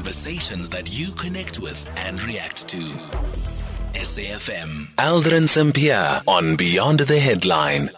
conversations that you connect with and react to. SAFM. Aldrin Sampear on Beyond the Headline.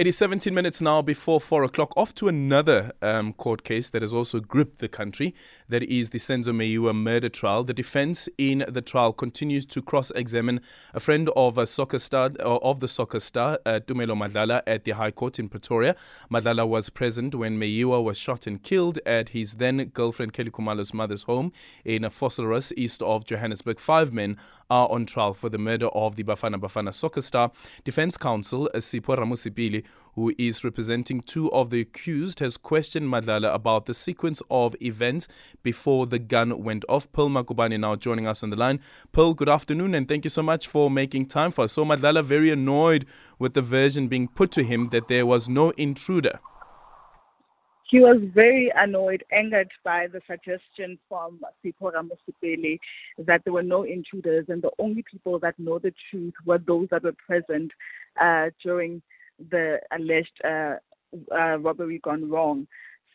It is 17 minutes now before 4 o'clock. Off to another um, court case that has also gripped the country. That is the Senzo Meyiwa murder trial. The defense in the trial continues to cross examine a friend of a soccer star, uh, of the soccer star, uh, Tumelo Madlala, at the High Court in Pretoria. Madlala was present when Meyiwa was shot and killed at his then girlfriend Kelly Khumalo's mother's home in a Vosloorus, east of Johannesburg. Five men are on trial for the murder of the Bafana Bafana soccer star. Defense counsel Sipho Ramosepele who is representing two of the accused, has questioned Madlala about the sequence of events before the gun went off. Pearl Magubane now joining us on the line. Pearl, good afternoon, and thank you so much for making time for us. So Madlala very annoyed with the version being put to him that there was no intruder. He was very annoyed, angered by the suggestion from Sipho Ramosepele that there were no intruders and the only people that know the truth were those that were present uh, during the alleged uh, uh, robbery gone wrong.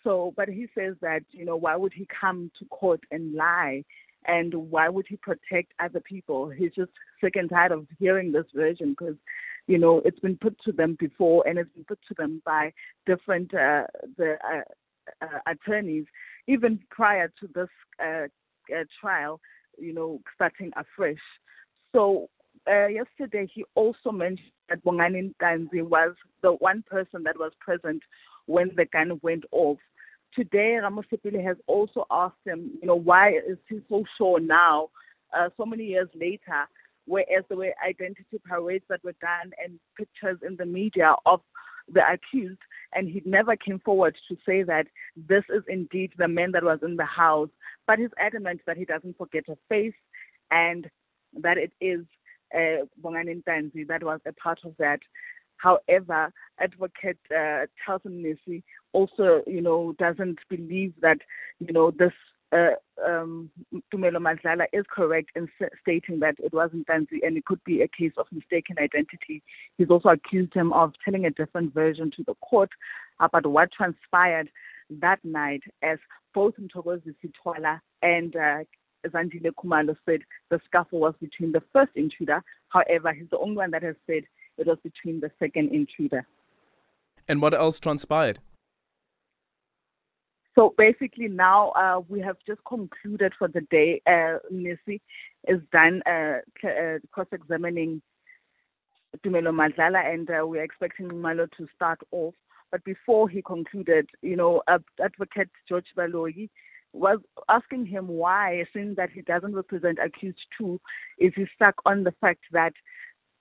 So, but he says that, you know, why would he come to court and lie? And why would he protect other people? He's just sick and tired of hearing this version because, you know, it's been put to them before and it's been put to them by different uh, the uh, uh, attorneys, even prior to this uh, uh, trial, you know, starting afresh. So uh, yesterday he also mentioned that Bongani Ntanzi was the one person that was present when the gun went off. Today, Ramosepele has also asked him, you know, why is he so sure now, uh, so many years later, whereas there were identity parades that were done and pictures in the media of the accused, and he never came forward to say that this is indeed the man that was in the house. But he's adamant that he doesn't forget a face and that it is uh, Bongani that was a part of that. However, Advocate uh, Charlton Mnisi also, you know, doesn't believe that, you know, this uh, um, Tumelo is correct in stating that it wasn't Ntanzi and it could be a case of mistaken identity. He's also accused him of telling a different version to the court about what transpired that night as both Mthokozi Sithwala and uh, Zandile Khumalo said the scuffle was between the first intruder. However, he's the only one that has said it was between the second intruder. And what else transpired? So basically, now uh, we have just concluded for the day. Uh, Mnisi is done uh, uh, cross-examining Tumelo Madlala, and uh, we're expecting Malo to start off. But before he concluded, you know, Advocate George Baloyi was asking him why, seeing that he doesn't represent accused two, is he stuck on the fact that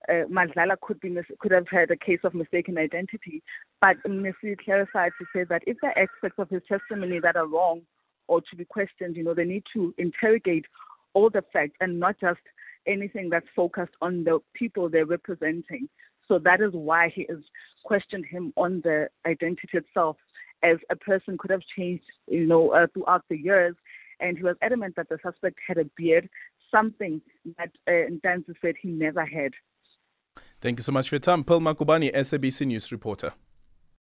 uh, could be mis- could have had a case of mistaken identity, but Missy clarified to say that if there aspects of his testimony that are wrong or to be questioned, you know, they need to interrogate all the facts and not just anything that's focused on the people they're representing. So that is why he has questioned him on the identity itself as a person could have changed, you know, uh, throughout the years. And he was adamant that the suspect had a beard, something that uh, Ntanzi said he never had. Thank you so much for your time. Pearl Magubane, SABC News reporter.